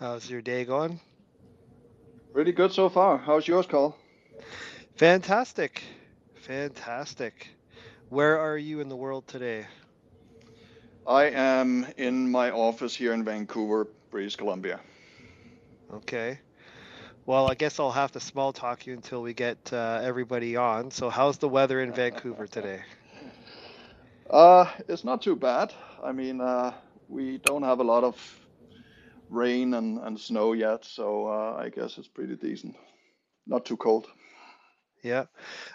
How's your day going? Really good so far. How's yours, Karl? Fantastic. Fantastic. Where are you in the world today? I am in my office here in Vancouver, British Columbia. Okay. Well, I guess I'll have to small talk you until we get uh, everybody on. So, how's the weather in Vancouver today? Uh, it's not too bad. I mean, uh, we don't have a lot of rain and, and snow yet, so uh, I guess it's pretty decent. Not too cold. Yeah,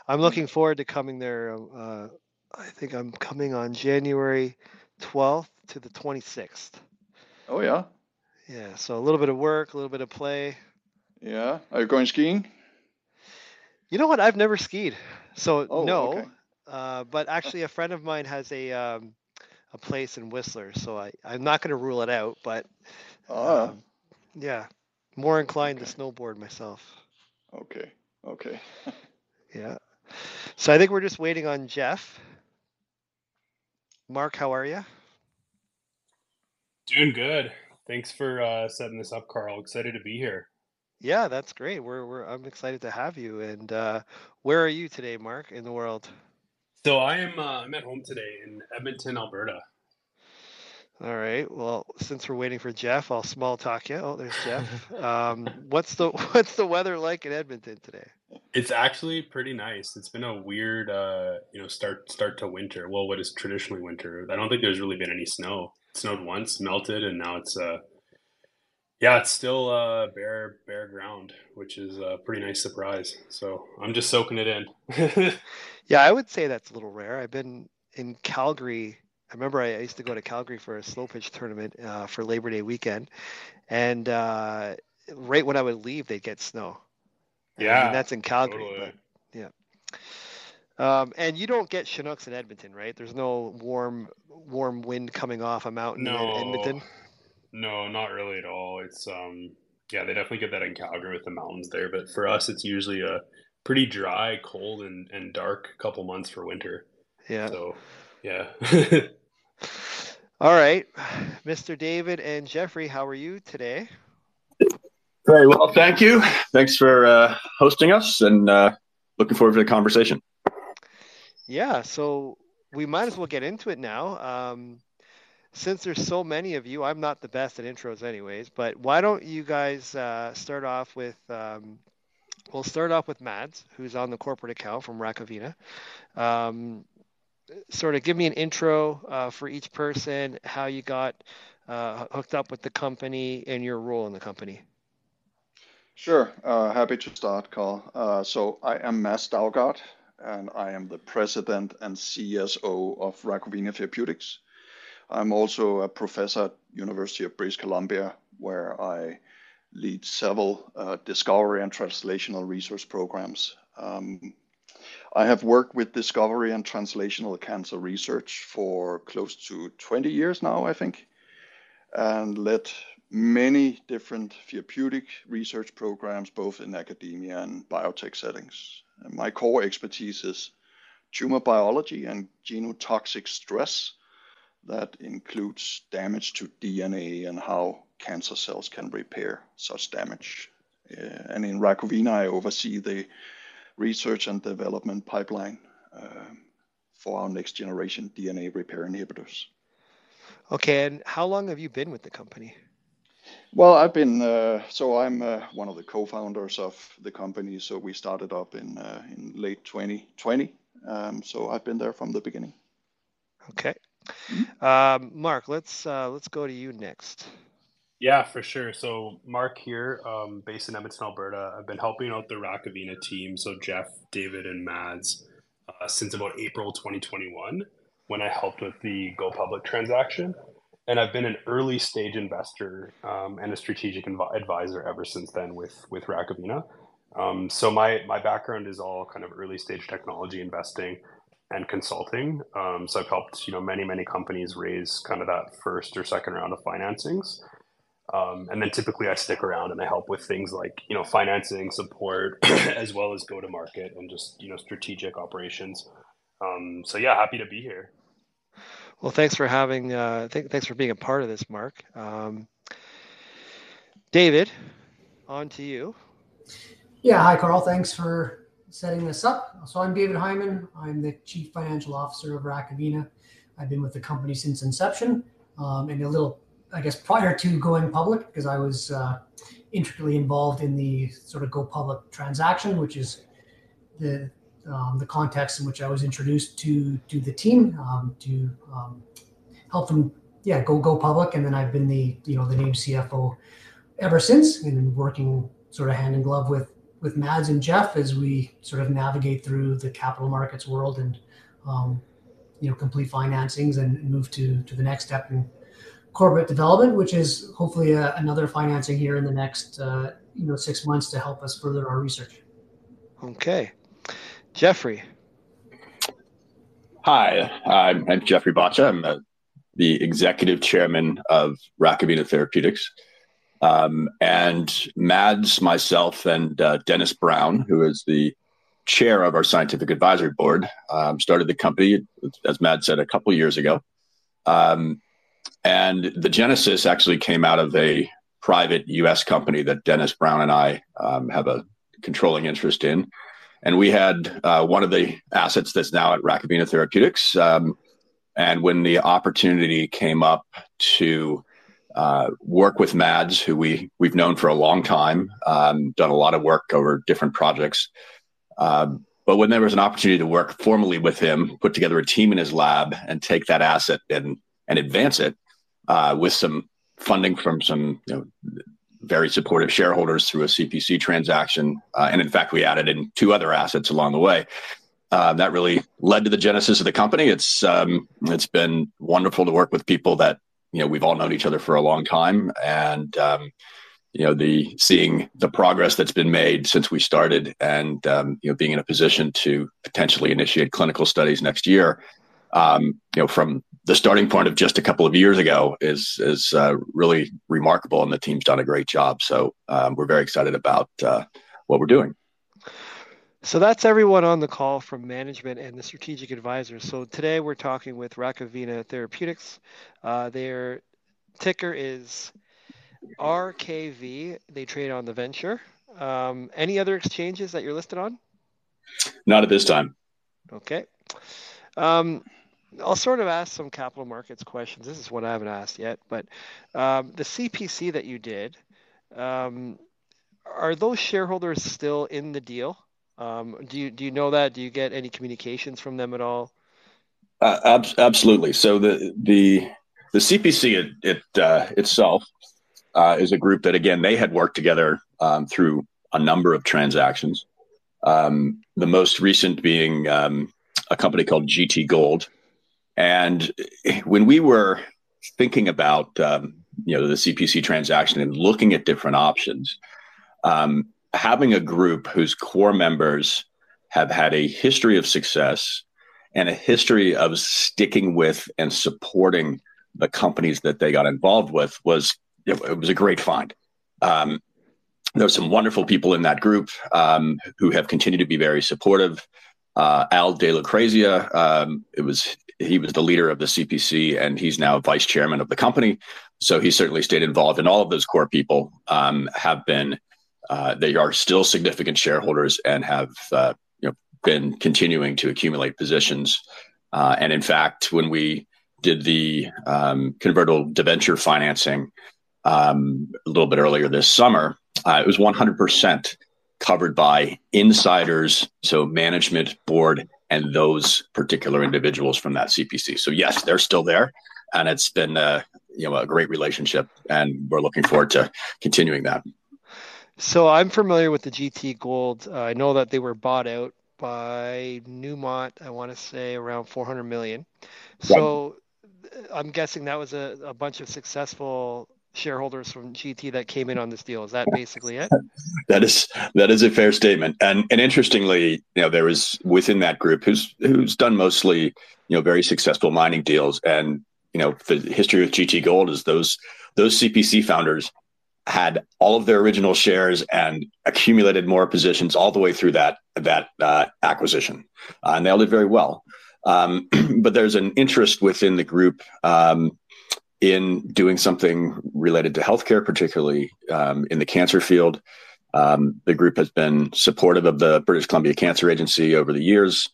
I'm looking forward to coming there. Uh, I think I'm coming on January 12th to the 26th. Oh yeah. Yeah, so a little bit of work, a little bit of play. Yeah. Are you going skiing? You know what? I've never skied, so Oh, no. okay. Uh, but actually, a friend of mine has a um, a place in Whistler, so I I'm not going to rule it out. But Ah, um, yeah, more inclined to snowboard myself. Okay. Okay. Yeah. So I think we're just waiting on Jeff. Mark, how are you? Doing good. Thanks for uh, setting this up, Karl. Excited to be here. Yeah, that's great. We're we're I'm excited to have you. And uh, where are you today, Mark, in the world? So I am uh, I'm at home today in Edmonton, Alberta. All right. Well, since we're waiting for Jeff, I'll small talk you. Oh, there's Jeff. Um, what's the what's the weather like in Edmonton today? It's actually pretty nice. It's been a weird, uh, you know, start start to winter. Well, what is traditionally winter? I don't think there's really been any snow. It snowed once, melted, and now it's uh, yeah, it's still uh, bare bare ground, which is a pretty nice surprise. So I'm just soaking it in. Yeah, I would say that's a little rare. I've been in Calgary. I remember I used to go to Calgary for a slow pitch tournament uh, for Labor Day weekend, and uh, right when I would leave, they'd get snow. And I mean, Yeah, that's in Calgary, totally. but yeah. Um, and you don't get Chinooks in Edmonton, right? There's no warm warm wind coming off a mountain in Edmonton. no, not really at all. It's um yeah, they definitely get that in Calgary with the mountains there, but for us it's usually a pretty dry, cold and, and dark couple months for winter. Yeah. So yeah. All right, Mr. David and Jeffrey, how are you today? Very well, thank you. Thanks for uh, hosting us, and uh, looking forward to the conversation. Yeah, so we might as well get into it now. Um, since there's so many of you, I'm not the best at intros, anyways. But why don't you guys uh, start off with? Um, we'll start off with Mads, who's on the corporate account from Rakovina. Um, sort of give me an intro uh, for each person, how you got uh, hooked up with the company, and your role in the company. Sure. Uh, happy to start, Karl. Uh, so I am Mads Daugaard, and I am the president and CSO of Rakovina Therapeutics. I'm also a professor at University of British Columbia, where I lead several uh, discovery and translational research programs. Um, I have worked with discovery and translational cancer research for close to 20 years now, I think, and led many different therapeutic research programs, both in academia and biotech settings. And my core expertise is tumor biology and genotoxic stress that includes damage to DNA and how cancer cells can repair such damage. Uh, and in Rakovina, I oversee the research and development pipeline um, for our next generation DNA repair inhibitors. Okay, and how long have you been with the company? Well, I've been uh, so I'm uh, one of the co-founders of the company. So we started up in uh, in late 2020. Um, so I've been there from the beginning. Okay. Mhm. Um, Mark, let's uh, let's go to you next. Yeah, for sure. So Mark here, um, based in Edmonton, Alberta. I've been helping out the Rakovina team, so Jeff, David, and Mads, uh, since about April 2021, when I helped with the Go Public transaction. And I've been an early stage investor um, and a strategic inv- advisor ever since then with with Rakovina. Um, so my my background is all kind of early stage technology investing and consulting. Um, so I've helped you know many many companies raise kind of that first or second round of financings. Um, and then typically I stick around and I help with things like you know financing support as well as go to market and just you know strategic operations. Um, so yeah, happy to be here. Well, thanks for having, uh, th- thanks for being a part of this, Mark. Um, David, on to you. Yeah, hi, Karl. Thanks for setting this up. So I'm David Hyman. I'm the Chief Financial Officer of Rakovina. I've been with the company since inception, um, and a little, I guess, prior to going public, because I was uh, intricately involved in the sort of go public transaction, which is the um, the context in which I was introduced to to the team um, to um, help them, yeah, go go public, and then I've been the you know the named CFO ever since, and working sort of hand in glove with with Mads and Jeff as we sort of navigate through the capital markets world and um, you know complete financings and move to to the next step in corporate development, which is hopefully a, another financing here in the next uh, you know six months to help us further our research. Okay, Jeffrey. Hi, I'm, I'm Jeffrey Bacha. I'm uh, the executive chairman of Rakovina Therapeutics. Um, and Mads, myself, and uh, Dennis Brown, who is the chair of our scientific advisory board, um, started the company, as Mads said, a couple years ago. Um, and the genesis actually came out of a private U.S. company that Dennis Brown and I um, have a controlling interest in. And we had uh, one of the assets that's now at Rakovina Therapeutics. Um, and when the opportunity came up to uh, work with Mads, who we we've known for a long time, um, done a lot of work over different projects. Um, but when there was an opportunity to work formally with him, put together a team in his lab, and take that asset and and advance it uh, with some funding from some you know, very supportive shareholders through a CPC transaction, uh, and in fact, we added in two other assets along the way. Uh, that really led to the genesis of the company. It's um, it's been wonderful to work with people that you know we've all known each other for a long time and um, you know the seeing the progress that's been made since we started and um, you know being in a position to potentially initiate clinical studies next year um, you know from the starting point of just a couple of years ago is is uh, really remarkable and the team's done a great job so um, we're very excited about uh, what we're doing so that's everyone on the call from management and the strategic advisors. So today we're talking with Rakovina Therapeutics. Uh, their ticker is RKV. They trade on the venture. Um, any other exchanges that you're listed on? Not at this time. Okay. Um, I'll sort of ask some capital markets questions. This is one I haven't asked yet, but um, the CPC that you did, um, are those shareholders still in the deal? Um, do you do you know that? Do you get any communications from them at all? Uh, ab- absolutely. So the the the CPC it, it uh, itself uh, is a group that again they had worked together um, through a number of transactions. Um, the most recent being um, a company called GT Gold, and when we were thinking about um, you know the CPC transaction and looking at different options, um, having a group whose core members have had a history of success and a history of sticking with and supporting the companies that they got involved with was it, was a great find. Um, there's some wonderful people in that group um, who have continued to be very supportive. Uh, Al De Lucrezia, um, it was he was the leader of the CPC, and he's now vice chairman of the company. So he certainly stayed involved, and all of those core people um, have been uh, they are still significant shareholders and have uh, you know been continuing to accumulate positions. Uh, and in fact, when we did the um, convertible debenture financing um, a little bit earlier this summer, uh, it was 100% covered by insiders, so management, board, and those particular individuals from that CPC. So yes, they're still there, and it's been uh, you know a great relationship, and we're looking forward to continuing that. So I'm familiar with the GT Gold. Uh, I know that they were bought out by Newmont. I want to say around 400 million. So right. I'm guessing that was a, a bunch of successful shareholders from GT that came in on this deal. Is that basically it? that is that is a fair statement. And and interestingly, you know, there is within that group who's who's done mostly you know very successful mining deals. And you know, the history with GT Gold is those those CPC founders had all of their original shares and accumulated more positions all the way through that that uh, acquisition, uh, and they all did very well. Um, but there's an interest within the group um, in doing something related to healthcare, particularly um, in the cancer field. Um, the group has been supportive of the British Columbia Cancer Agency over the years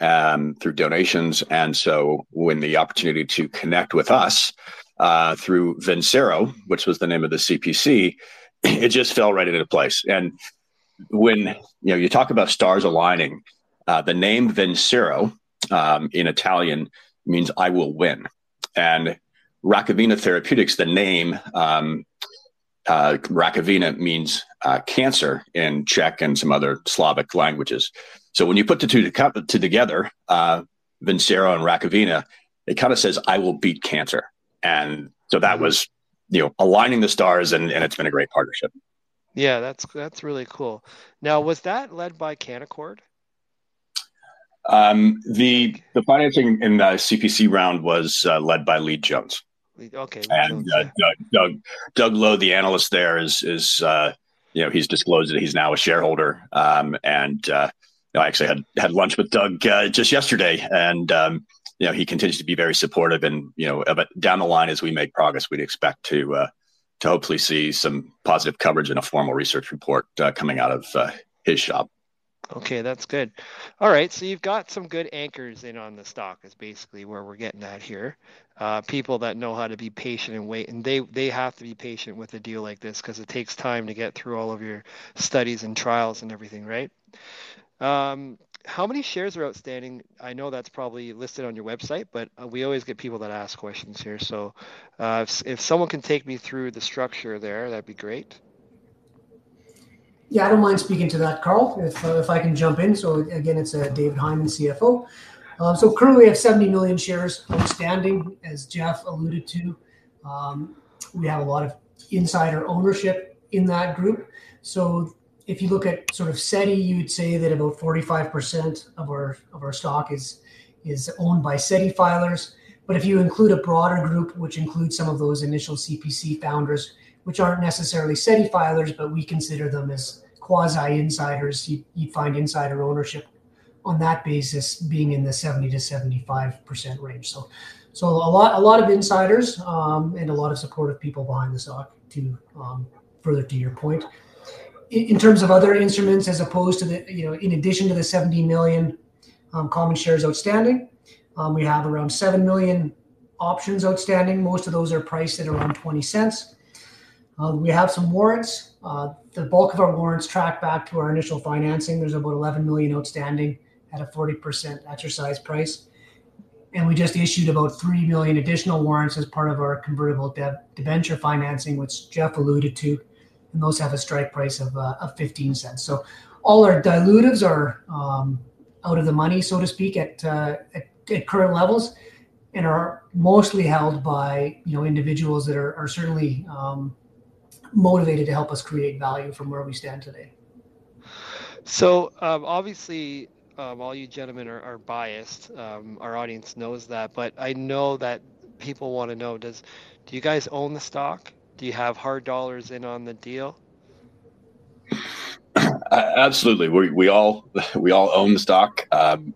um, through donations. And so when the opportunity to connect with us uh, through Vincero, which was the name of the CPC, it just fell right into place. And when you know you talk about stars aligning, uh, the name Vincero um, in Italian means I will win. And Rakovina Therapeutics, the name um, uh, Rakovina means uh, cancer in Czech and some other Slavic languages. So when you put the two, to, together, uh, Vincero and Rakovina, it kind of says, I will beat cancer. And so that mm-hmm. was, you know, aligning the stars and, and it's been a great partnership. Yeah, that's that's really cool. Now, was that led by Canaccord? Um, the the financing in the CPC round was uh, led by Leede Jones. Okay. And uh, Doug, Doug, Doug Loe, the analyst there, is is uh, you know he's disclosed that he's now a shareholder. Um, and uh, you know, I actually had had lunch with Doug uh, just yesterday, and um, you know he continues to be very supportive. And you know, but down the line as we make progress, we'd expect to uh, to hopefully see some positive coverage in a formal research report uh, coming out of his shop. Okay, that's good. All right, so you've got some good anchors in on the stock is basically where we're getting at here. Uh, people that know how to be patient and wait, and they they have to be patient with a deal like this because it takes time to get through all of your studies and trials and everything, right? Um, how many shares are outstanding? I know that's probably listed on your website, but uh, we always get people that ask questions here. So uh, if, if someone can take me through the structure there, that'd be great. Yeah, I don't mind speaking to that, Karl, if, uh, if I can jump in. So again, it's uh, David Hyman, CFO. Um, so currently we have 70 million shares outstanding, as Jeff alluded to. Um, we have a lot of insider ownership in that group. So if you look at sort of SEDI, you'd say that about 45% of our of our stock is is owned by SEDI filers. But if you include a broader group, which includes some of those initial CPC founders, which aren't necessarily SEDI filers, but we consider them as quasi insiders. You, find insider ownership on that basis being in the 70 to 75 percent range. So, so a lot, a lot of insiders um, and a lot of supportive people behind the stock. To um, further to your point, in, in, terms of other instruments, as opposed to the, you know, in addition to the 70 million um, common shares outstanding, um, we have around 7 million options outstanding. Most of those are priced at around 20 cents. Uh, we have some warrants. Uh, the bulk of our warrants track back to our initial financing. There's about 11 million outstanding at a 40% exercise price. And we just issued about 3 million additional warrants as part of our convertible debenture financing, which Jeff alluded to. And those have a strike price of, uh, of 15 cents. So all our dilutives are um, out of the money, so to speak, at, uh, at, at current levels and are mostly held by you know individuals that are, are certainly um, motivated to help us create value from where we stand today. So um, obviously, um, all you gentlemen are, are biased. Um, our audience knows that, but I know that people want to know: Does do you guys own the stock? Do you have hard dollars in on the deal? Absolutely, we, we all we all own the stock. Um,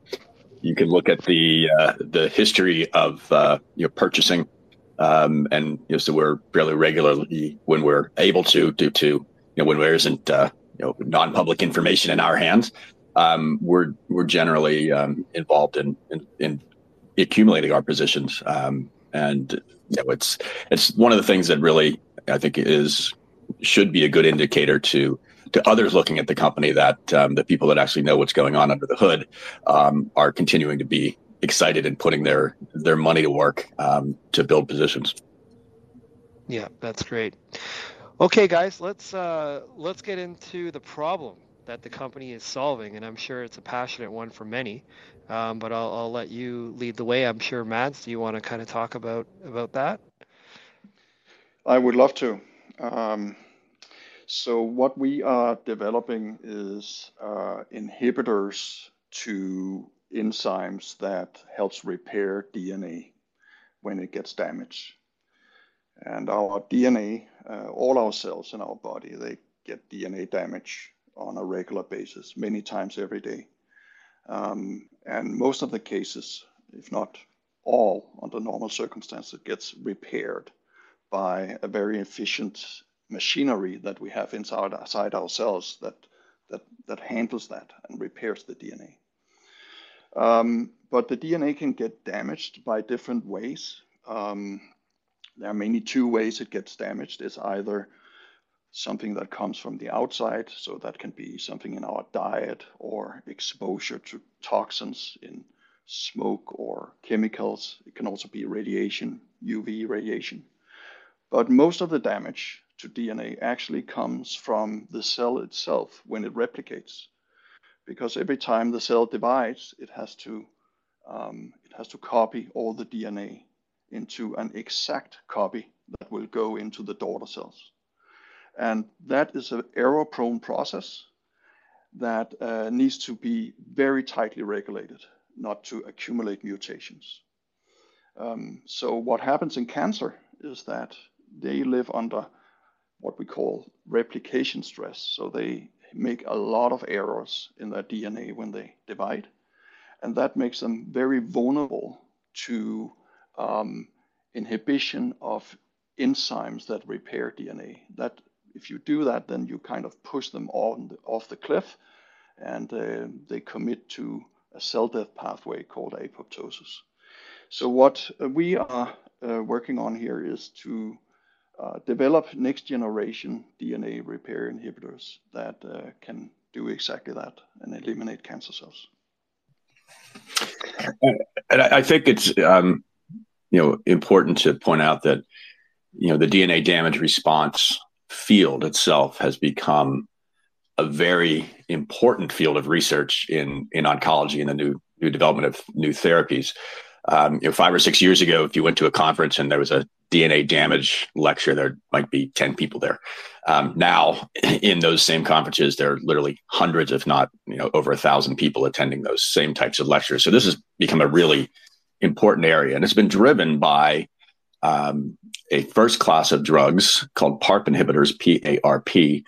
you can look at the uh, the history of uh, you know purchasing um, and you know, so we're fairly regularly when we're able to, due to you know when there isn't uh, you know non-public information in our hands, um, we're we're generally um, involved in, in, in accumulating our positions, um, and you know it's it's one of the things that really I think is should be a good indicator to to others looking at the company that um, the people that actually know what's going on under the hood um, are continuing to be excited and putting their their money to work um, to build positions. Yeah, that's great. Okay, guys, let's uh, let's get into the problem that the company is solving, and I'm sure it's a passionate one for many. Um, but I'll, I'll let you lead the way. I'm sure, Mads, do you want to kind of talk about about that? I would love to. Um, so what we are developing is uh, inhibitors to enzymes that helps repair DNA when it gets damaged. And our DNA, uh, all our cells in our body, they get DNA damage on a regular basis, many times every day. Um, and most of the cases, if not all under normal circumstances gets repaired by a very efficient machinery that we have inside, inside our cells that, that, that handles that and repairs the DNA. Um, but the DNA can get damaged by different ways. Um, there are mainly two ways it gets damaged. It's either something that comes from the outside, so that can be something in our diet or exposure to toxins in smoke or chemicals. It can also be radiation, UV radiation. But most of the damage to DNA actually comes from the cell itself when it replicates. Because every time the cell divides, it has to um, it has to copy all the DNA into an exact copy that will go into the daughter cells. And that is an error prone process that uh, needs to be very tightly regulated, not to accumulate mutations. Um, so, what happens in cancer is that they live under what we call replication stress. So they make a lot of errors in their DNA when they divide. And that makes them very vulnerable to um, inhibition of enzymes that repair DNA. That if you do that, then you kind of push them on the, off the cliff and uh, they commit to a cell death pathway called apoptosis. So what we are uh, working on here is to uh, develop next generation DNA repair inhibitors that uh, can do exactly that and eliminate cancer cells. And I think it's um, you know important to point out that you know the DNA damage response field itself has become a very important field of research in in oncology and the new new development of new therapies. Um, you know, five or six years ago, if you went to a conference and there was a DNA damage lecture, there might be 10 people there. Um, now, in those same conferences, there are literally hundreds, if not you know, over a thousand people attending those same types of lectures. So this has become a really important area, and it's been driven by um, a first class of drugs called PARP inhibitors, PARP,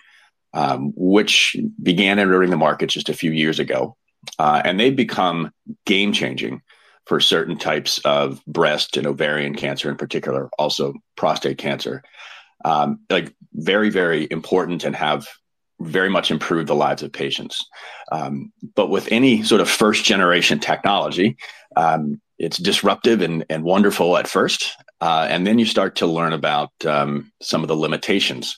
um, which began entering the market just a few years ago, uh, and they've become game changing for certain types of breast and ovarian cancer in particular, also prostate cancer. Um, like very, very important and have very much improved the lives of patients. Um, but with any sort of first generation technology, um, it's disruptive and, and wonderful at first. Uh, and then you start to learn about um, some of the limitations.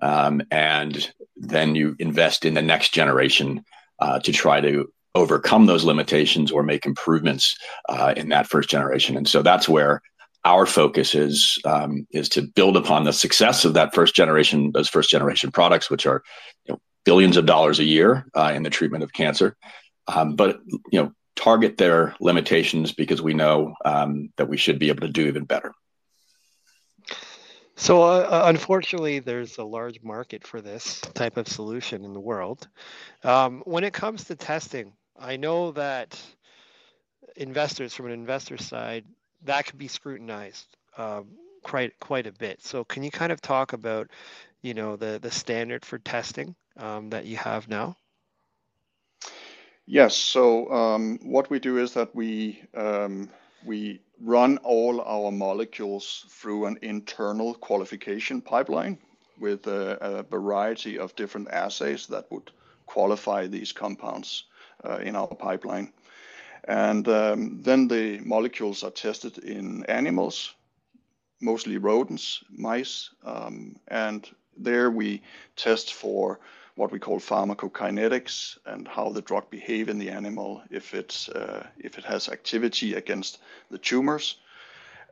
Um, and then you invest in the next generation uh, to try to overcome those limitations or make improvements uh, in that first generation. And so that's where our focus is um, is to build upon the success of that first generation, those first generation products, which are you know, billions of dollars a year uh, in the treatment of cancer. Um, but you know, target their limitations because we know um, that we should be able to do even better. So, uh, uh, unfortunately, there's a large market for this type of solution in the world. Um, when it comes to testing, I know that investors, from an investor side, that could be scrutinized um, quite quite a bit. So, can you kind of talk about, you know, the the standard for testing um, that you have now? Yes. So, um, what we do is that we um, we run all our molecules through an internal qualification pipeline with a, a variety of different assays that would qualify these compounds in our pipeline. And um, then the molecules are tested in animals, mostly rodents, mice, um, and there we test for what we call pharmacokinetics and how the drug behave in the animal if it's uh, if it has activity against the tumors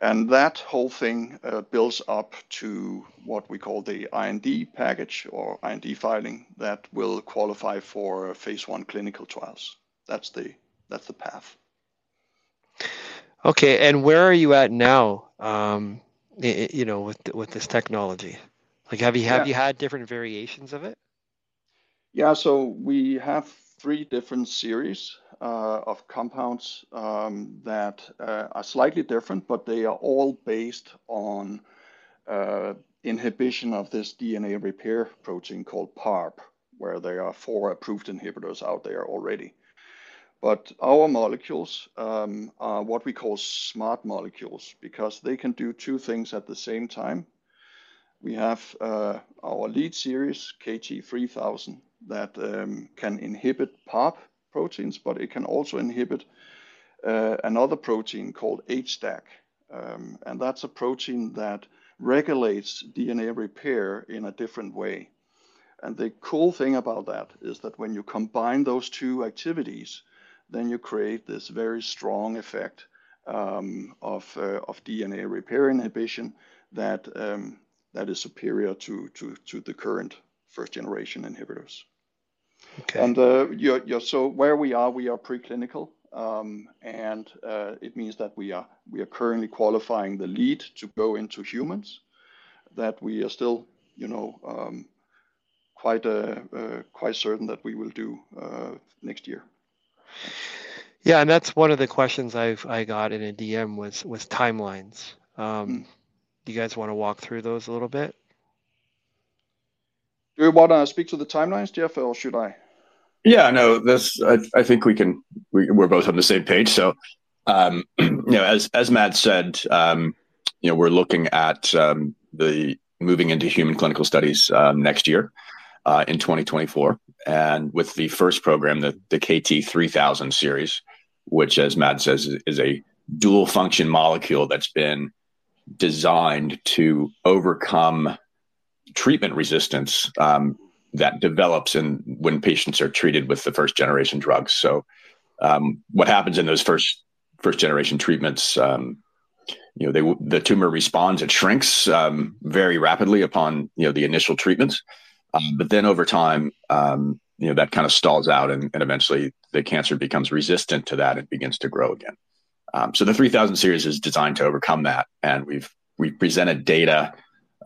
and that whole thing uh, builds up to what we call the IND package or IND filing that will qualify for phase one clinical trials. That's the that's the path. Okay, and where are you at now? Um, you know, with with this technology, like have you have yeah. you had different variations of it? Yeah, so we have three different series uh, of compounds um, that uh, are slightly different, but they are all based on uh, inhibition of this DNA repair protein called PARP, where there are four approved inhibitors out there already. But our molecules um, are what we call smart molecules because they can do two things at the same time. We have uh, our lead series, KT3000, that um, can inhibit PARP proteins, but it can also inhibit uh, another protein called HDAC. Um, and that's a protein that regulates DNA repair in a different way. And the cool thing about that is that when you combine those two activities, then you create this very strong effect um, of, uh, of DNA repair inhibition that, um, that is superior to, to, to the current first generation inhibitors. Okay. And uh, you're, you're, so where we are, we are preclinical, um, and uh, it means that we are we are currently qualifying the lead to go into humans. That we are still, you know, um, quite uh, uh quite certain that we will do uh, next year. Yeah, and that's one of the questions I've I got in a DM was was timelines. Um, mm. Do you guys want to walk through those a little bit? Do you want to speak to the timelines, Jeff, or should I? Yeah, no, this I, I think we can. We, we're both on the same page. So, um, you know, as as Matt said, um, you know, we're looking at um, the moving into human clinical studies um, next year uh, in 2024. And with the first program, the, the KT 3000 series, which, as Matt says, is, is a dual function molecule that's been designed to overcome treatment resistance um, that develops in when patients are treated with the first generation drugs. So, um, what happens in those first first generation treatments? Um, you know, they, the tumor responds; it shrinks um, very rapidly upon you know the initial treatments. Um, but then over time, um, you know, that kind of stalls out and, and, eventually the cancer becomes resistant to that and begins to grow again. Um, so the 3000 series is designed to overcome that. And we've, we presented data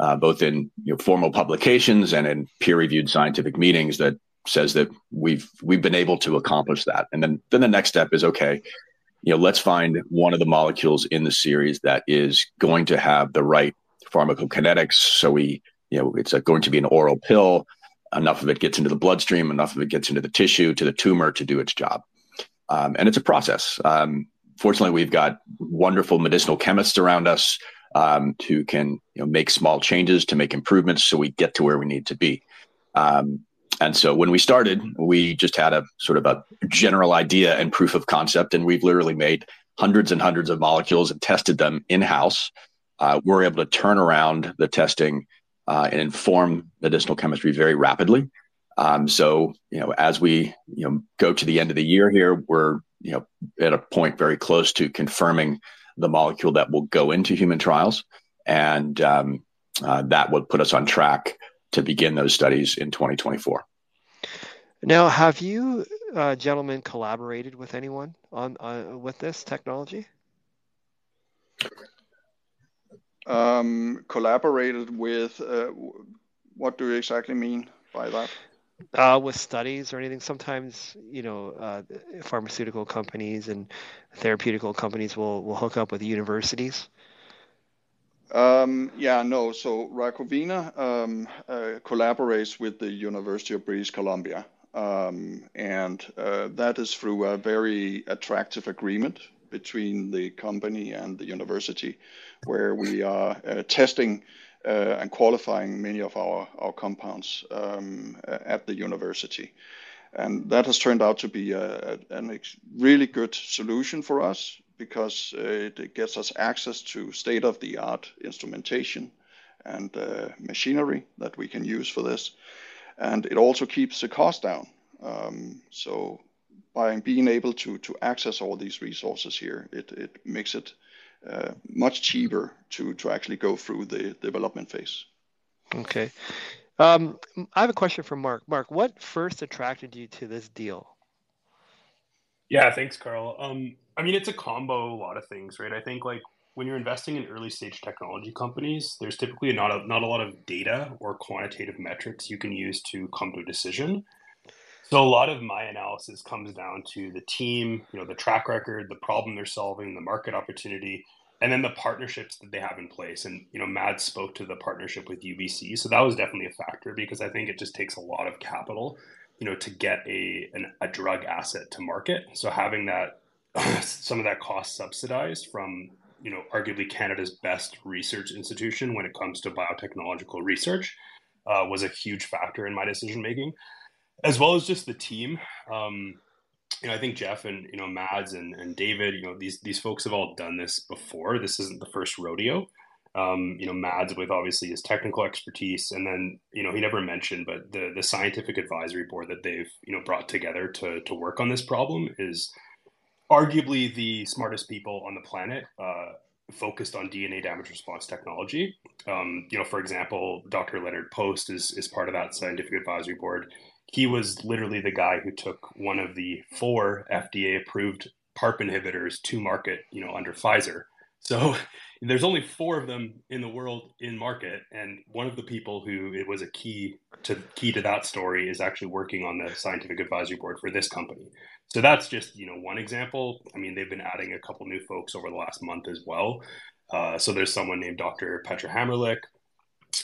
uh, both in you know, formal publications and in peer reviewed scientific meetings that says that we've, we've been able to accomplish that. And then, then the next step is, okay, you know, let's find one of the molecules in the series that is going to have the right pharmacokinetics. So we you know, it's a, going to be an oral pill. Enough of it gets into the bloodstream, enough of it gets into the tissue, to the tumor to do its job. Um, and it's a process. Um, fortunately, we've got wonderful medicinal chemists around us um, who can you know, make small changes to make improvements so we get to where we need to be. Um, and so when we started, we just had a sort of a general idea and proof of concept, and we've literally made hundreds and hundreds of molecules and tested them in house. Uh, we're able to turn around the testing uh, and inform medicinal chemistry very rapidly. Um, so, you know, as we you know go to the end of the year here, we're you know at a point very close to confirming the molecule that will go into human trials, and um, uh, that would put us on track to begin those studies in 2024. Now, have you uh, gentlemen collaborated with anyone on uh, with this technology? Um, collaborated with, uh, what do you exactly mean by that? Uh, with studies or anything. Sometimes, you know, uh, pharmaceutical companies and therapeutical companies will, will hook up with universities. Um, yeah, no. So Rakovina um, uh, collaborates with the University of British Columbia, um, and uh, that is through a very attractive agreement between the company and the university, where we are uh, testing and qualifying many of our, our compounds um, at the university. And that has turned out to be a, a really good solution for us because it gets us access to state of the art instrumentation and uh, machinery that we can use for this. And it also keeps the cost down. Um, so by being able to to access all these resources here, it it makes it uh, much cheaper to to actually go through the development phase. Okay. Um, I have a question for Mark. Mark, what first attracted you to this deal? Yeah, thanks, Karl. Um, I mean, it's a combo, a lot of things, right? I think like when you're investing in early stage technology companies, there's typically not a, not a lot of data or quantitative metrics you can use to come to a decision. So a lot of my analysis comes down to the team, you know, the track record, the problem they're solving, the market opportunity, and then the partnerships that they have in place. And you know, Mads spoke to the partnership with UBC, so that was definitely a factor because I think it just takes a lot of capital you know, to get a an, a drug asset to market. So having that some of that cost subsidized from you know arguably Canada's best research institution when it comes to biotechnological research uh, was a huge factor in my decision making, as well as just the team. Um, you know, I think Jeff and you know Mads and, and David, you know, these these folks have all done this before. This isn't the first rodeo. Um, you know, Mads with obviously his technical expertise, and then you know he never mentioned, but the the scientific advisory board that they've you know brought together to to work on this problem is arguably the smartest people on the planet. Uh, focused on DNA damage response technology. Um, you know, for example, Dr. Leonard Post is is part of that scientific advisory board he was literally the guy who took one of the four FDA approved PARP inhibitors to market, you know, under Pfizer. So there's only four of them in the world in market, and one of the people who it was a key to key to that story is actually working on the scientific advisory board for this company. So that's just you know one example. I mean, they've been adding a couple new folks over the last month as well. Uh, so there's someone named Dr. Petra Hamerlik.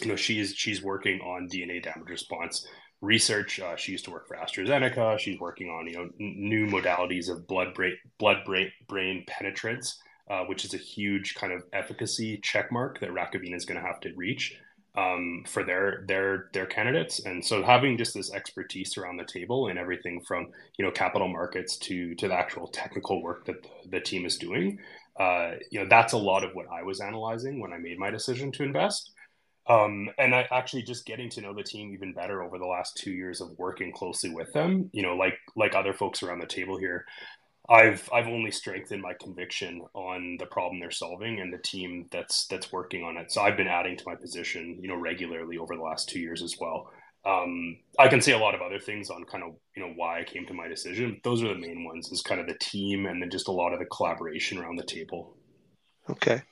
You know, she's she's working on DNA damage response research. Uh, she used to work for AstraZeneca. She's working on you know new modalities of blood brain blood brain brain penetrance, uh, which is a huge kind of efficacy check mark that Rakovina is going to have to reach um, for their their their candidates. And so having just this expertise around the table and everything from you know capital markets to to the actual technical work that the, the team is doing. Uh, you know that's a lot of what I was analyzing when I made my decision to invest. Um, and I actually just getting to know the team even better over the last two years of working closely with them. You know, like like other folks around the table here, I've I've only strengthened my conviction on the problem they're solving and the team that's that's working on it. So I've been adding to my position, you know, regularly over the last two years as well. Um, I can say a lot of other things on kind of you know why I came to my decision. Those are the main ones: is kind of the team and then just a lot of the collaboration around the table. Okay.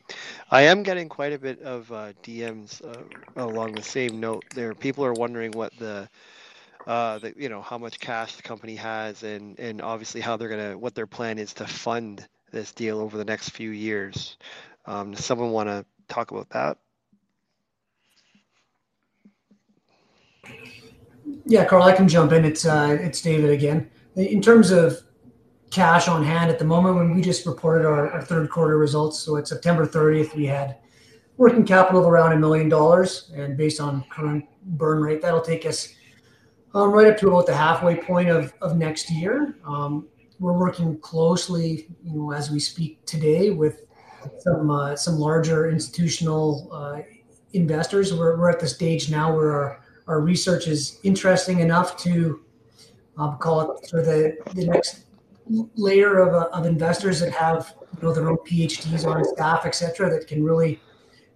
I am getting quite a bit of uh, DMs uh, along the same note there. People are wondering what the, uh, the, you know, how much cash the company has and, and obviously how they're going to, what their plan is to fund this deal over the next few years. Um, does someone want to talk about that? Yeah, Karl, I can jump in. It's uh, it's David again. In terms of cash on hand at the moment when we just reported our, our third quarter results. So at September 30th, we had working capital of around a million dollars. And based on current burn rate, that'll take us um, right up to about the halfway point of, of next year. Um, we're working closely, you know, as we speak today with some uh, some larger institutional uh, investors. We're, we're at the stage now where our, our research is interesting enough to um, call it for the, the next layer of, uh, of investors that have you know their own PhDs on staff, et cetera, that can really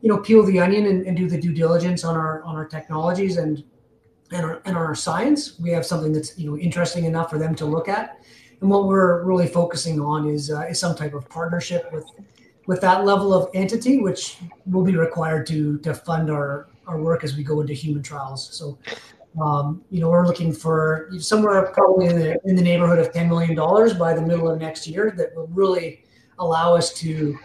you know peel the onion and, and do the due diligence on our on our technologies and and our, and our science. We have something that's you know interesting enough for them to look at. And what we're really focusing on is uh, is some type of partnership with with that level of entity, which will be required to to fund our our work as we go into human trials. So um, you know, we're looking for somewhere probably in the, in the neighborhood of $10 million by the middle of next year that will really allow us to,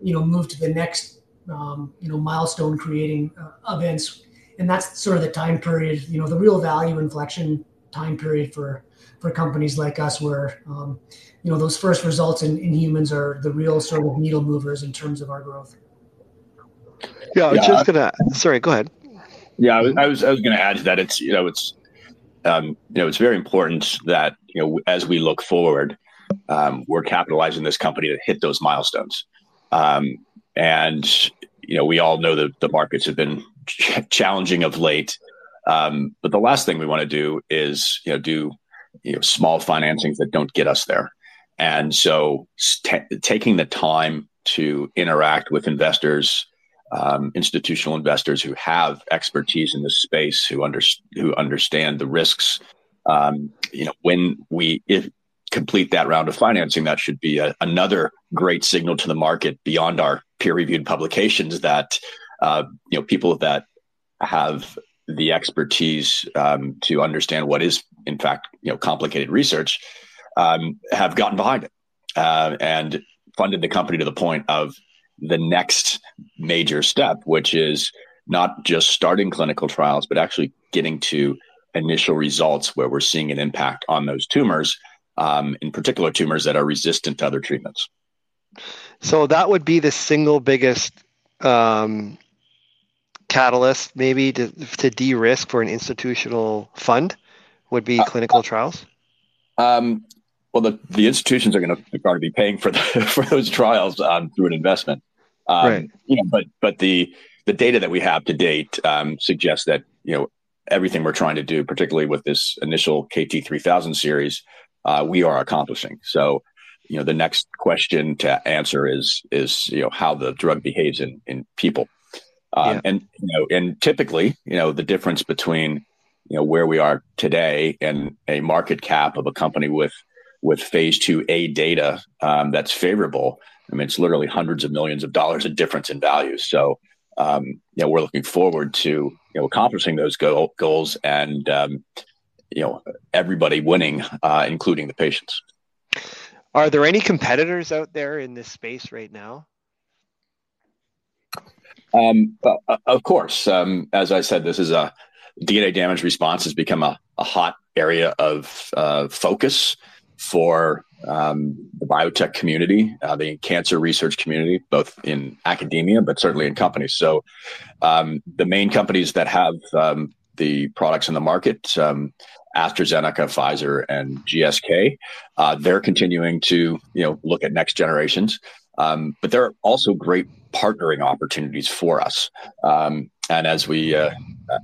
you know, move to the next, um, you know, milestone creating uh, events. And that's sort of the time period, you know, the real value inflection time period for, for companies like us where, um, you know, those first results in, in humans are the real sort of needle movers in terms of our growth. Yeah, I was yeah. just gonna. Sorry, go ahead. Yeah, I was I was, was going to add to that. It's you know it's um, you know it's very important that you know as we look forward, um, we're capitalizing this company to hit those milestones. Um, and you know we all know that the markets have been ch- challenging of late. Um, but the last thing we want to do is you know do you know small financings that don't get us there. And so t- taking the time to interact with investors um, institutional investors who have expertise in this space, who under, who understand the risks. Um, you know, when we if, complete that round of financing, that should be a, another great signal to the market beyond our peer-reviewed publications that uh, you know people that have the expertise um, to understand what is in fact you know complicated research um, have gotten behind it uh, and funded the company to the point of the next major step, which is not just starting clinical trials, but actually getting to initial results where we're seeing an impact on those tumors, um, in particular tumors that are resistant to other treatments. So that would be the single biggest um, catalyst, maybe to, to de-risk for an institutional fund, would be uh, clinical trials. Um, well, the, the institutions are going to going to be paying for the, for those trials um, through an investment. Um, right. You know, but but the the data that we have to date um, suggests that you know everything we're trying to do, particularly with this initial KT three thousand series, uh, we are accomplishing. So, you know, the next question to answer is is you know how the drug behaves in in people, um, yeah. and you know, and typically, you know, the difference between you know where we are today and a market cap of a company with with phase two A data um, that's favorable. I mean, it's literally hundreds of millions of dollars of difference in value. So, um, you know, we're looking forward to you know accomplishing those goal, goals and um, you know everybody winning, uh, including the patients. Are there any competitors out there in this space right now? Um, uh, of course, um, as I said, this is a DNA damage response has become a, a hot area of uh, focus for um, the biotech community, uh, the cancer research community, both in academia, but certainly in companies. So, um, the main companies that have um, the products in the market, um, AstraZeneca, Pfizer, and GSK, uh, they're continuing to you know look at next generations. Um, but there are also great partnering opportunities for us. Um, and as we, uh,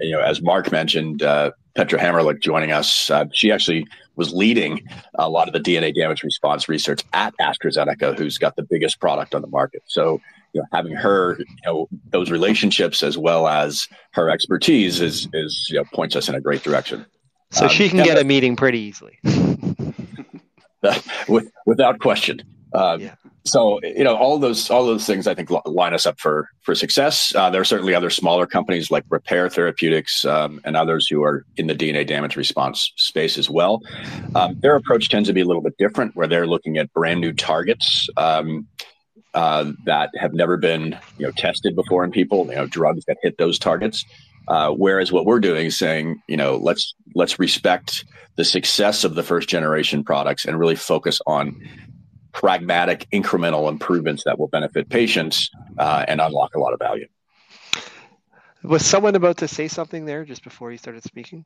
you know, as Mark mentioned, uh, Petra Hamerlik joining us, uh, she actually was leading a lot of the DNA damage response research at AstraZeneca, who's got the biggest product on the market. So, you know, having her, you know, those relationships as well as her expertise is is you know points us in a great direction. So um, she can get a meeting pretty easily. with, without question. Uh, yeah so you know all those all those things I think line us up for for success. Uh, there are certainly other smaller companies like Repare Therapeutics um, and others who are in the DNA damage response space as well. Um, their approach tends to be a little bit different, where they're looking at brand new targets. Um, uh, that have never been you know tested before in people, you know, drugs that hit those targets. Uh, whereas what we're doing is saying, you know, let's let's respect the success of the first generation products and really focus on pragmatic, incremental improvements that will benefit patients uh, and unlock a lot of value. Was someone about to say something there just before you started speaking?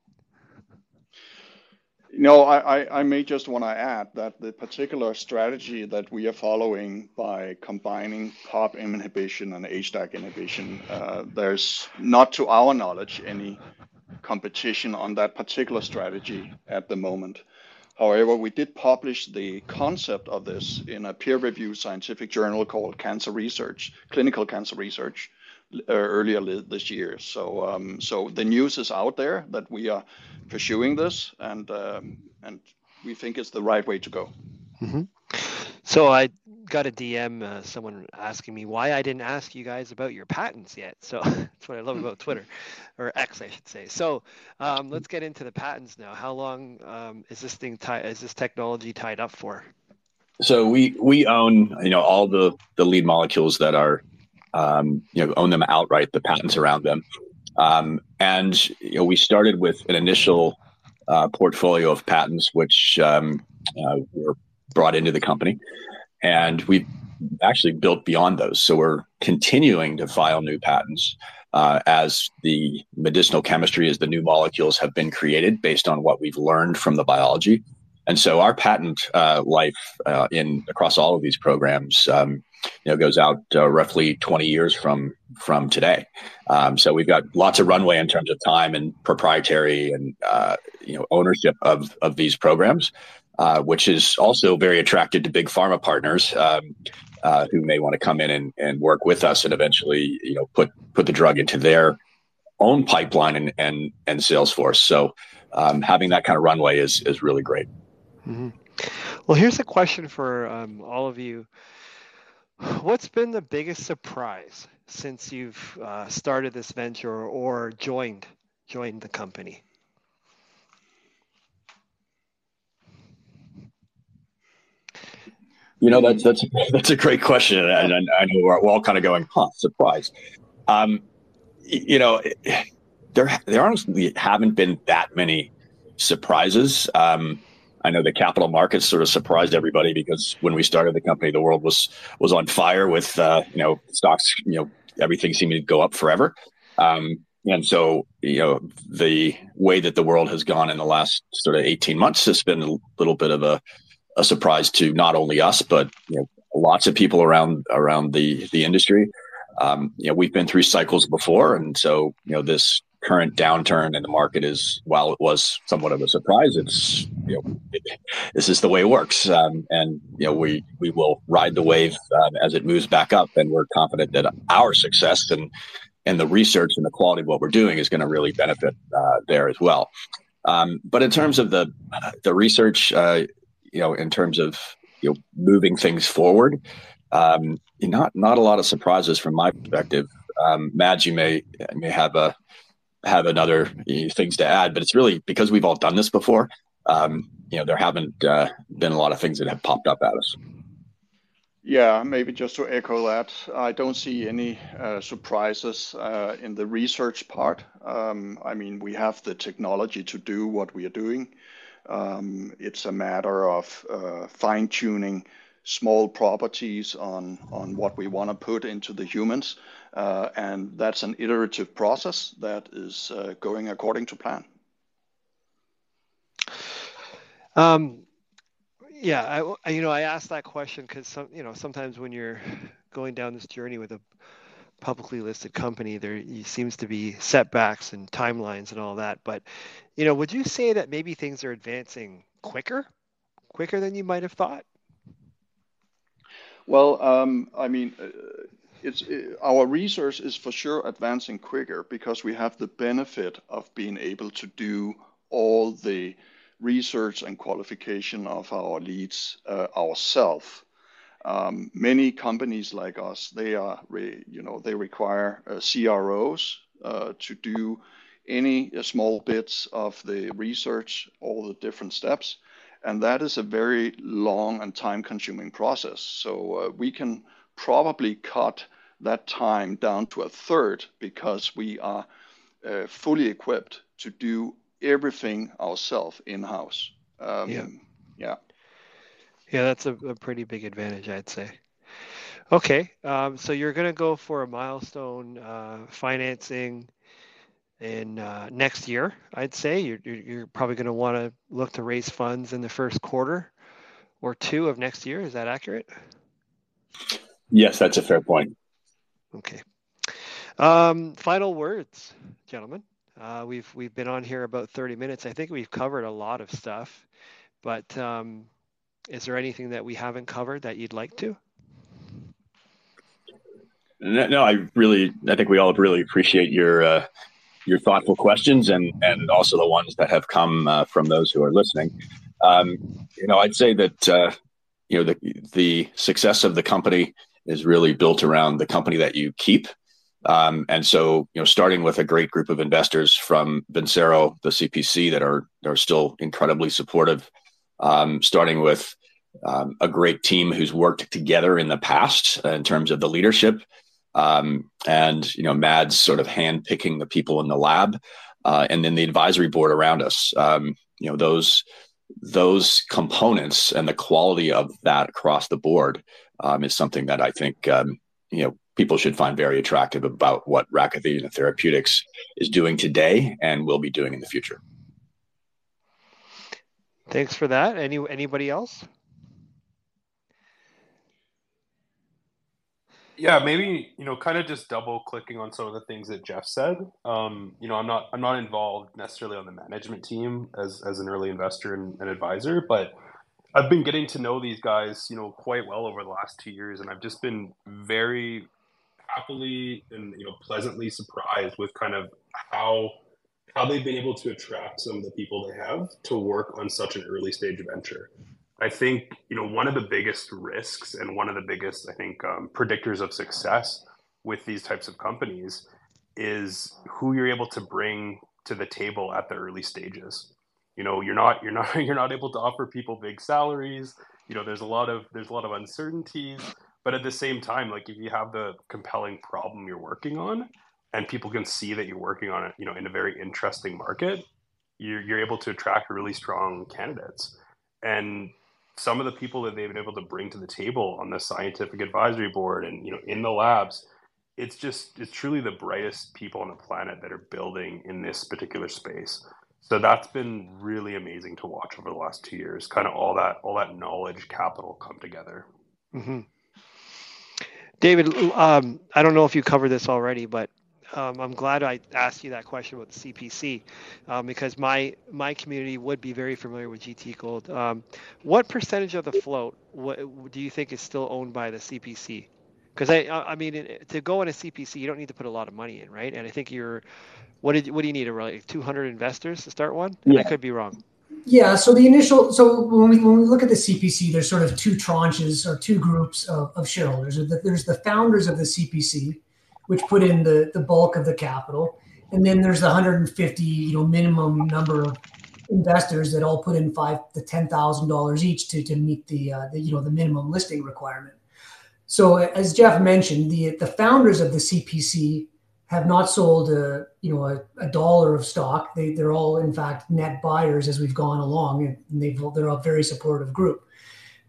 No, I, I, I may just want to add that the particular strategy that we are following by combining PARP inhibition and HDAC inhibition, uh, there's not to our knowledge any competition on that particular strategy at the moment. However, we did publish the concept of this in a peer-reviewed scientific journal called Cancer Research, Clinical Cancer Research, uh, earlier this year. So, um, so the news is out there that we are pursuing this, and um, and we think it's the right way to go. Mm-hmm. So I got a DM, uh, someone asking me why I didn't ask you guys about your patents yet. So that's what I love about Twitter, or X, I should say. So um, let's get into the patents now. How long um, is this thing tied? Is this technology tied up for? So we we own you know all the the lead molecules that are um, you know own them outright. The patents around them, um, and you know we started with an initial uh, portfolio of patents which um, uh, were brought into the company. And we've actually built beyond those. So we're continuing to file new patents uh, as the medicinal chemistry, as the new molecules have been created based on what we've learned from the biology. And so our patent uh, life uh, in across all of these programs, um, you know, goes out uh, roughly 20 years from from today. Um, so we've got lots of runway in terms of time and proprietary and uh, you know ownership of of these programs uh, which is also very attractive to big pharma partners um, uh, who may want to come in and, and work with us and eventually, you know, put put the drug into their own pipeline and and, and sales force. So um, having that kind of runway is is really great. Mm-hmm. Well, here's a question for um, all of you. What's been the biggest surprise since you've uh, started this venture or joined joined the company? You know, that's that's that's a great question, and, I know we're, we're all kind of going, "Huh, surprise." Um, you know, there there honestly haven't been that many surprises. Um, I know the capital markets sort of surprised everybody because when we started the company, the world was was on fire with uh, you know stocks, you know everything seemed to go up forever. Um, and so, you know, the way that the world has gone in the last sort of 18 months has been a little bit of a, a surprise to not only us, but, you know, lots of people around, around the, the industry. Um, you know, we've been through cycles before. And so, you know, this current downturn in the market is, while it was somewhat of a surprise, it's, you know, it, this is the way it works. Um, and, you know, we, we will ride the wave um, as it moves back up. And we're confident that our success and, and the research and the quality of what we're doing is going to really benefit uh, there as well. Um, but in terms of the the research, uh, you know, in terms of you know moving things forward, um, not not a lot of surprises from my perspective. Um, Mads, you may may have a have another you know, things to add, but it's really because we've all done this before. Um, you know, there haven't uh, been a lot of things that have popped up at us. Yeah, maybe just to echo that, I don't see any uh, surprises uh, in the research part. Um, I mean, we have the technology to do what we are doing. Um, it's a matter of uh, fine tuning small properties on, on what we want to put into the humans. Uh, and that's an iterative process that is uh, going according to plan. Um, yeah, I, you know, I asked that question because some, you know, sometimes when you're going down this journey with a publicly listed company, there seems to be setbacks and timelines and all that. But, you know, would you say that maybe things are advancing quicker, quicker than you might have thought? Well, um, I mean, uh, it's it, our research is for sure advancing quicker because we have the benefit of being able to do all the research and qualification of our leads uh, ourselves. Um, many companies like us, they are, re, you know, they require uh, CROs uh, to do any uh, small bits of the research, all the different steps, and that is a very long and time-consuming process. So uh, we can probably cut that time down to a third because we are uh, fully equipped to do everything ourselves in house. Um, yeah. Yeah. Yeah, that's a, a, pretty big advantage, I'd say. Okay, um, so you're going to go for a milestone uh, financing in uh, next year, I'd say. You're, you're probably going to want to look to raise funds in the first quarter or two of next year. Is that accurate? Yes, that's a fair point. Okay. Um, final words, gentlemen. Uh, we've we've been on here about 30 minutes. I think we've covered a lot of stuff, but um, is there anything that we haven't covered that you'd like to? No, I really, I think we all really appreciate your uh, your thoughtful questions and and also the ones that have come uh, from those who are listening. Um, you know, I'd say that uh, you know the the success of the company is really built around the company that you keep um, and so, you know, starting with a great group of investors from Vincero, the CPC, that are are still incredibly supportive. Um, starting with um, a great team who's worked together in the past uh, in terms of the leadership, um, and you know, Mads sort of handpicking the people in the lab, uh, and then the advisory board around us. Um, you know, those those components and the quality of that across the board um, is something that I think you know people should find very attractive about what Rakovina Therapeutics is doing today and will be doing in the future. Thanks for that. Any anybody else? Yeah, maybe you know, kind of just double clicking on some of the things that Jeff said. Um, you know, I'm not I'm not involved necessarily on the management team as as an early investor and, and advisor, but I've been getting to know these guys, you know, quite well over the last two years, and I've just been very happily and you know pleasantly surprised with kind of how how they've been able to attract some of the people they have to work on such an early stage venture. I think you know one of the biggest risks and one of the biggest I think um, predictors of success with these types of companies is who you're able to bring to the table at the early stages. You know, you're not you're not you're not able to offer people big salaries. You know, there's a lot of there's a lot of uncertainties but at the same time like if you have the compelling problem you're working on and people can see that you're working on it, you know, in a very interesting market, you're, you're able to attract really strong candidates. And some of the people that they've been able to bring to the table on the scientific advisory board and you know in the labs it's just it's truly the brightest people on the planet that are building in this particular space so that's been really amazing to watch over the last two years kind of all that all that knowledge capital come together mm-hmm. david um, i don't know if you covered this already but um, I'm glad I asked you that question about the CPC um, because my my community would be very familiar with GT Gold. Um, what percentage of the float what, do you think is still owned by the CPC? Because I I mean to go in a CPC you don't need to put a lot of money in, right? And I think you're what did what do you need? Like 200 investors to start one? Yeah. I could be wrong. Yeah. So the initial, so when we when we look at the CPC, there's sort of two tranches or two groups of, of shareholders. There's the founders of the CPC, which put in the, the bulk of the capital. And then there's the 150, you know, minimum number of investors that all put in five to ten thousand dollars each to, to meet the, uh, the you know the minimum listing requirement. So as Jeff mentioned, the the founders of the CPC have not sold a you know a, a dollar of stock. They they're all in fact net buyers as we've gone along, and they've they're a very supportive group.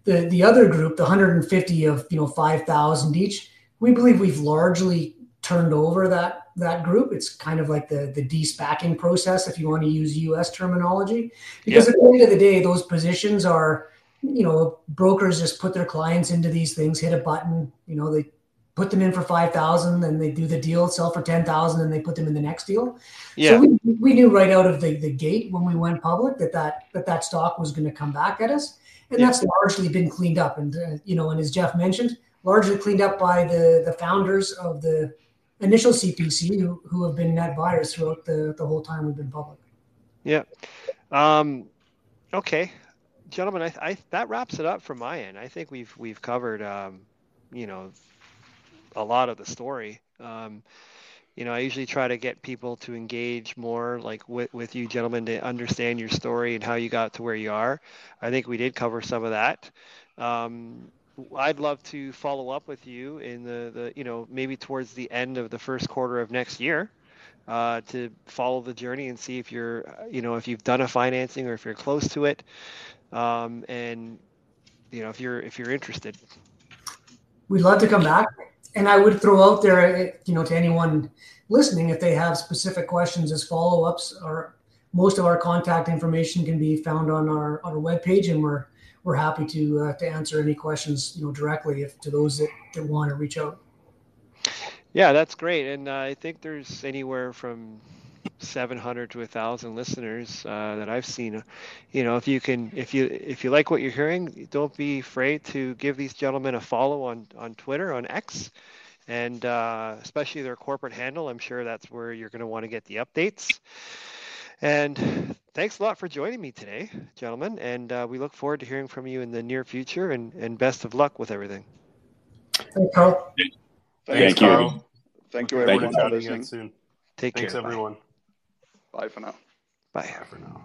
The the other group, the 150 of you know 5,000 each, we believe we've largely turned over that that group. It's kind of like the the de-SPACing process, if you want to use U.S. terminology, because at the end of the day, those positions are, you know, brokers just put their clients into these things, hit a button, you know, they put them in for five thousand, then they do the deal, sell for ten thousand, and they put them in the next deal. Yeah. So we, we knew right out of the, the gate when we went public that that that, that stock was going to come back at us, and yeah. that's largely been cleaned up. And uh, you know, and as Jeff mentioned, largely cleaned up by the the founders of the initial CPC who, who have been net buyers throughout the, the whole time we've been public. Yeah. Um, okay, gentlemen, I, I, that wraps it up from my end. I think we've we've covered, um, you know, a lot of the story. Um, you know, I usually try to get people to engage more, like with, with you gentlemen, to understand your story and how you got to where you are. I think we did cover some of that. Um, I'd love to follow up with you in the, the you know maybe towards the end of the first quarter of next year uh, to follow the journey and see if you're you know if you've done a financing or if you're close to it um, and you know if you're if you're interested. We'd love to come back and i would throw out there you know to anyone listening if they have specific questions as follow-ups or most of our contact information can be found on our on our webpage and we're we're happy to uh, to answer any questions you know directly if to those that, that want to reach out. Yeah, that's great, and uh, I think there's anywhere from 700 to 1,000 listeners uh, that I've seen. You know, if you can, if you if you like what you're hearing, don't be afraid to give these gentlemen a follow on on Twitter on X, and uh, especially their corporate handle. I'm sure that's where you're going to want to get the updates. And thanks a lot for joining me today, gentlemen. And uh, we look forward to hearing from you in the near future. And, and best of luck with everything. Thanks, Karl. Thanks, Thank you. Thank you, everyone, for listening. Soon. Take Thanks, care. everyone. Bye. Bye for now. Bye. Bye for now.